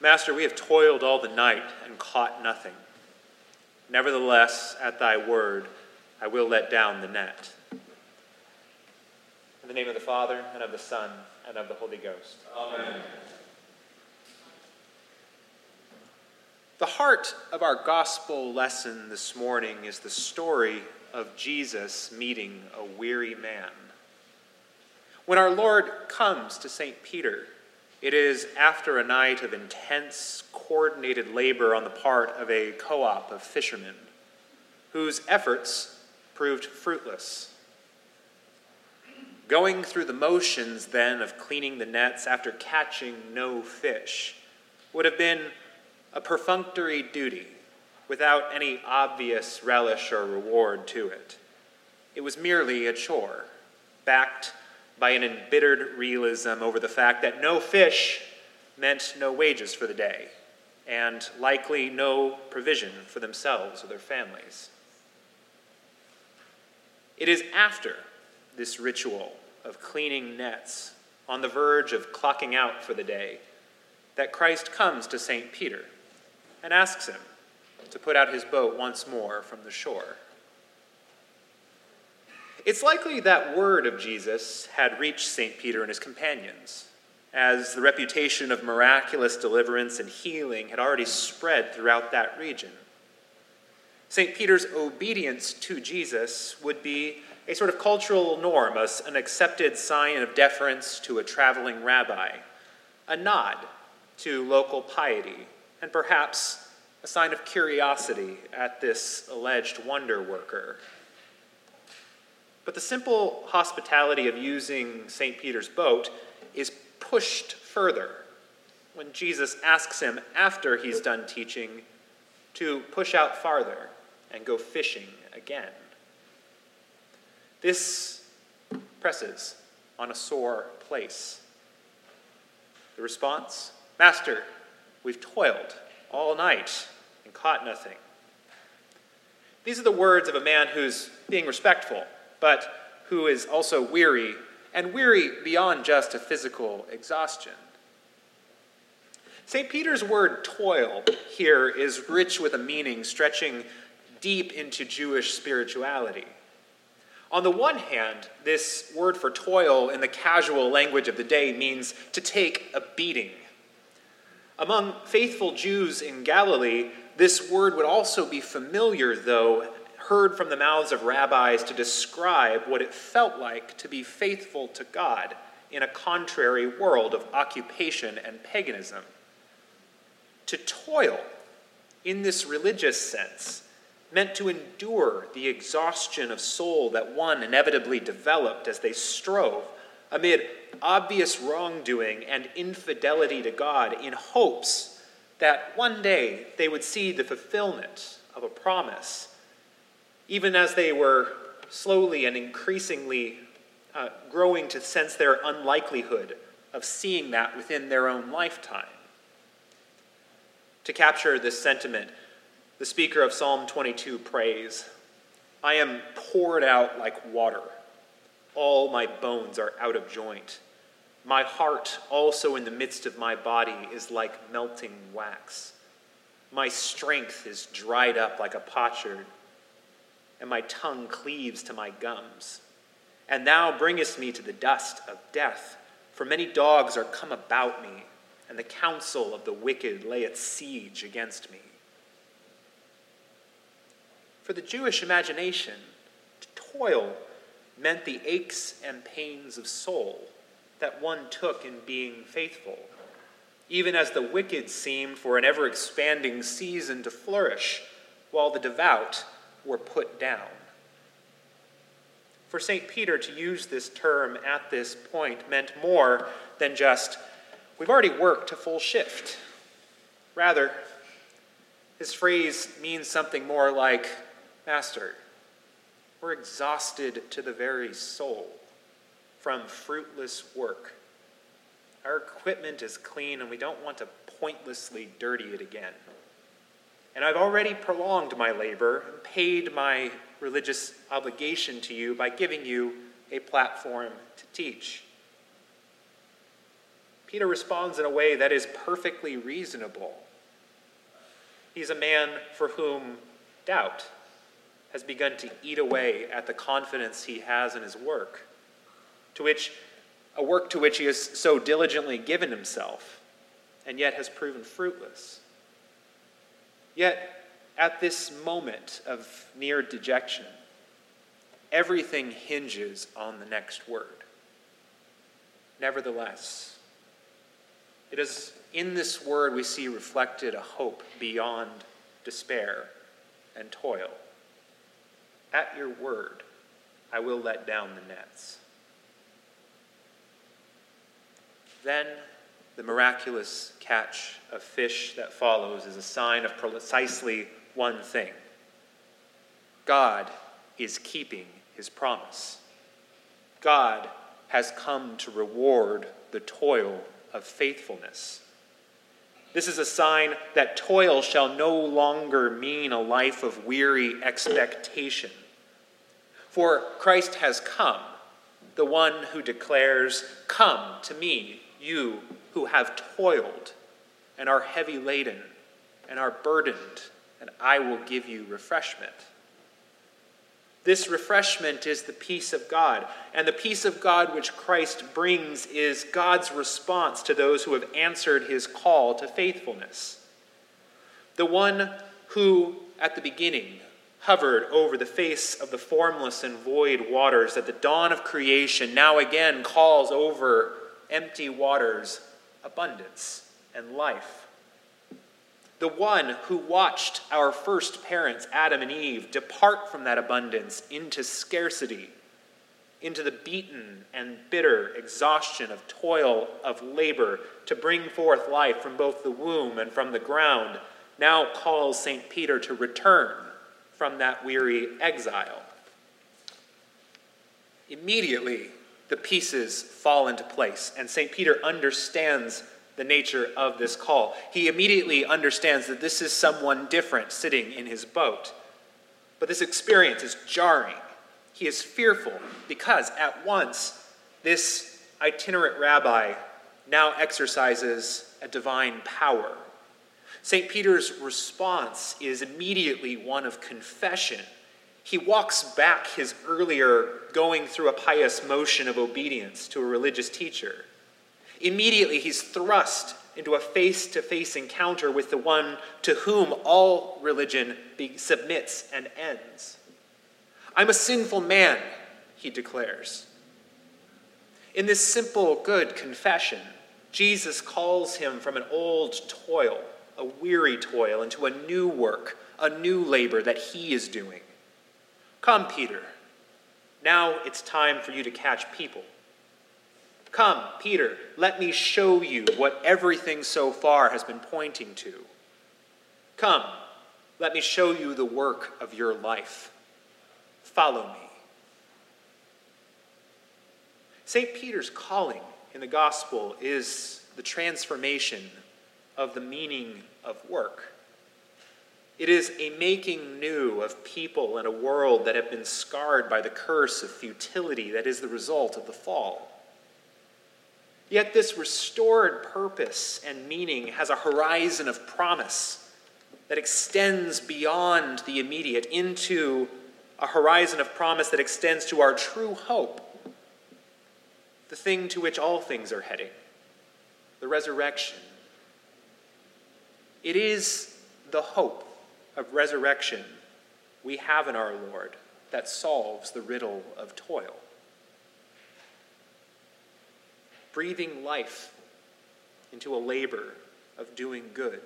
Master, we have toiled all the night and caught nothing. Nevertheless, at thy word, I will let down the net. In the name of the Father, and of the Son, and of the Holy Ghost. Amen. The heart of our gospel lesson this morning is the story of Jesus meeting a weary man. When our Lord comes to St. Peter, it is after a night of intense, coordinated labor on the part of a co op of fishermen, whose efforts proved fruitless. Going through the motions then of cleaning the nets after catching no fish would have been a perfunctory duty without any obvious relish or reward to it. It was merely a chore, backed by an embittered realism over the fact that no fish meant no wages for the day, and likely no provision for themselves or their families. It is after this ritual of cleaning nets, on the verge of clocking out for the day, that Christ comes to St. Peter and asks him to put out his boat once more from the shore. It's likely that word of Jesus had reached St. Peter and his companions, as the reputation of miraculous deliverance and healing had already spread throughout that region. St. Peter's obedience to Jesus would be a sort of cultural norm, an accepted sign of deference to a traveling rabbi, a nod to local piety, and perhaps a sign of curiosity at this alleged wonder worker. But the simple hospitality of using St. Peter's boat is pushed further when Jesus asks him, after he's done teaching, to push out farther and go fishing again. This presses on a sore place. The response Master, we've toiled all night and caught nothing. These are the words of a man who's being respectful, but who is also weary, and weary beyond just a physical exhaustion. St. Peter's word toil here is rich with a meaning stretching deep into Jewish spirituality. On the one hand, this word for toil in the casual language of the day means to take a beating. Among faithful Jews in Galilee, this word would also be familiar, though, heard from the mouths of rabbis to describe what it felt like to be faithful to God in a contrary world of occupation and paganism. To toil, in this religious sense, meant to endure the exhaustion of soul that one inevitably developed as they strove amid obvious wrongdoing and infidelity to God in hopes that one day they would see the fulfillment of a promise, even as they were slowly and increasingly uh, growing to sense their unlikelihood of seeing that within their own lifetime. To capture this sentiment, the speaker of Psalm 22 prays, I am poured out like water. All my bones are out of joint. My heart, also in the midst of my body, is like melting wax. My strength is dried up like a potsherd, and my tongue cleaves to my gums. And thou bringest me to the dust of death, for many dogs are come about me, and the counsel of the wicked layeth siege against me. For the Jewish imagination, to toil meant the aches and pains of soul that one took in being faithful, even as the wicked seemed for an ever expanding season to flourish, while the devout were put down. For St. Peter to use this term at this point meant more than just, we've already worked a full shift. Rather, his phrase means something more like, Master, we're exhausted to the very soul from fruitless work. Our equipment is clean and we don't want to pointlessly dirty it again. And I've already prolonged my labor and paid my religious obligation to you by giving you a platform to teach. Peter responds in a way that is perfectly reasonable. He's a man for whom doubt has begun to eat away at the confidence he has in his work, to which a work to which he has so diligently given himself, and yet has proven fruitless. Yet, at this moment of near dejection, everything hinges on the next word. Nevertheless, it is in this word we see reflected a hope beyond despair and toil. At your word, I will let down the nets. Then the miraculous catch of fish that follows is a sign of precisely one thing God is keeping his promise. God has come to reward the toil of faithfulness. This is a sign that toil shall no longer mean a life of weary expectation. For Christ has come, the one who declares, Come to me, you who have toiled and are heavy laden and are burdened, and I will give you refreshment. This refreshment is the peace of God. And the peace of God which Christ brings is God's response to those who have answered his call to faithfulness. The one who, at the beginning, hovered over the face of the formless and void waters at the dawn of creation, now again calls over empty waters abundance and life the one who watched our first parents, Adam and Eve, depart from that abundance into scarcity, into the beaten and bitter exhaustion of toil, of labor, to bring forth life from both the womb and from the ground, now calls St. Peter to return from that weary exile. Immediately, the pieces fall into place, and St. Peter understands the nature of this call. He immediately understands that this is someone different sitting in his boat. But this experience is jarring. He is fearful because at once this itinerant rabbi now exercises a divine power. St. Peter's response is immediately one of confession. He walks back his earlier going through a pious motion of obedience to a religious teacher. Immediately, he's thrust into a face to face encounter with the one to whom all religion submits and ends. I'm a sinful man, he declares. In this simple, good confession, Jesus calls him from an old toil, a weary toil, into a new work, a new labor that he is doing. Come, Peter. Now it's time for you to catch people. Come, Peter, let me show you what everything so far has been pointing to. Come, let me show you the work of your life. Follow me. St. Peter's calling in the gospel is the transformation of the meaning of work. It is a making new of people in a world that have been scarred by the curse of futility that is the result of the fall. Yet this restored purpose and meaning has a horizon of promise that extends beyond the immediate into a horizon of promise that extends to our true hope, the thing to which all things are heading, the resurrection. It is the hope of resurrection we have in our Lord that solves the riddle of toil. breathing life into a labor of doing good.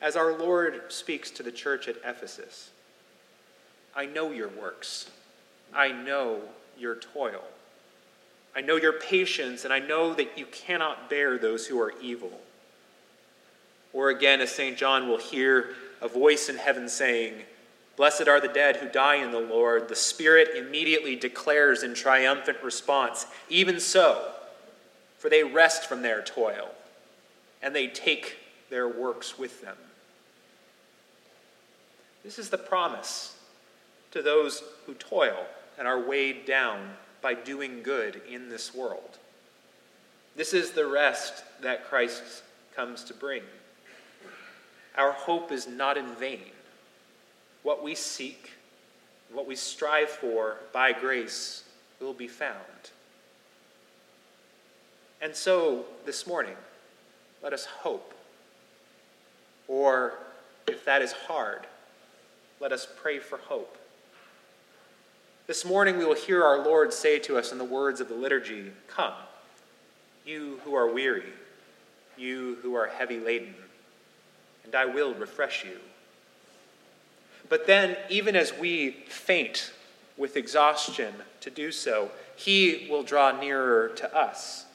As our Lord speaks to the church at Ephesus, I know your works. I know your toil. I know your patience, and I know that you cannot bear those who are evil. Or again, as St. John will hear a voice in heaven saying, Blessed are the dead who die in the Lord. The Spirit immediately declares in triumphant response, Even so, for they rest from their toil, and they take their works with them. This is the promise to those who toil and are weighed down by doing good in this world. This is the rest that Christ comes to bring. Our hope is not in vain. What we seek, what we strive for by grace will be found. And so, this morning, let us hope. Or, if that is hard, let us pray for hope. This morning, we will hear our Lord say to us in the words of the liturgy Come, you who are weary, you who are heavy laden, and I will refresh you. But then, even as we faint with exhaustion to do so, He will draw nearer to us,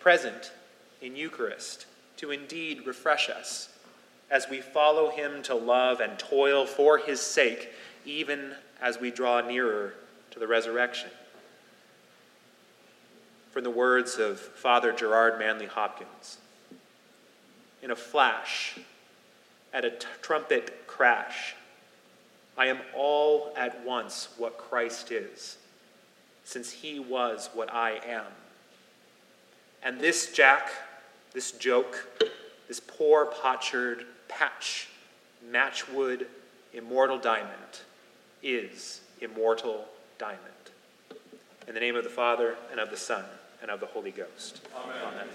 present in Eucharist, to indeed refresh us as we follow Him to love and toil for His sake, even as we draw nearer to the resurrection. From the words of Father Gerard Manley Hopkins, in a flash, at a t- trumpet crash, I am all at once what Christ is, since he was what I am. And this Jack, this joke, this poor potsherd patch, matchwood, immortal diamond is immortal diamond. In the name of the Father, and of the Son, and of the Holy Ghost. Amen. Amen.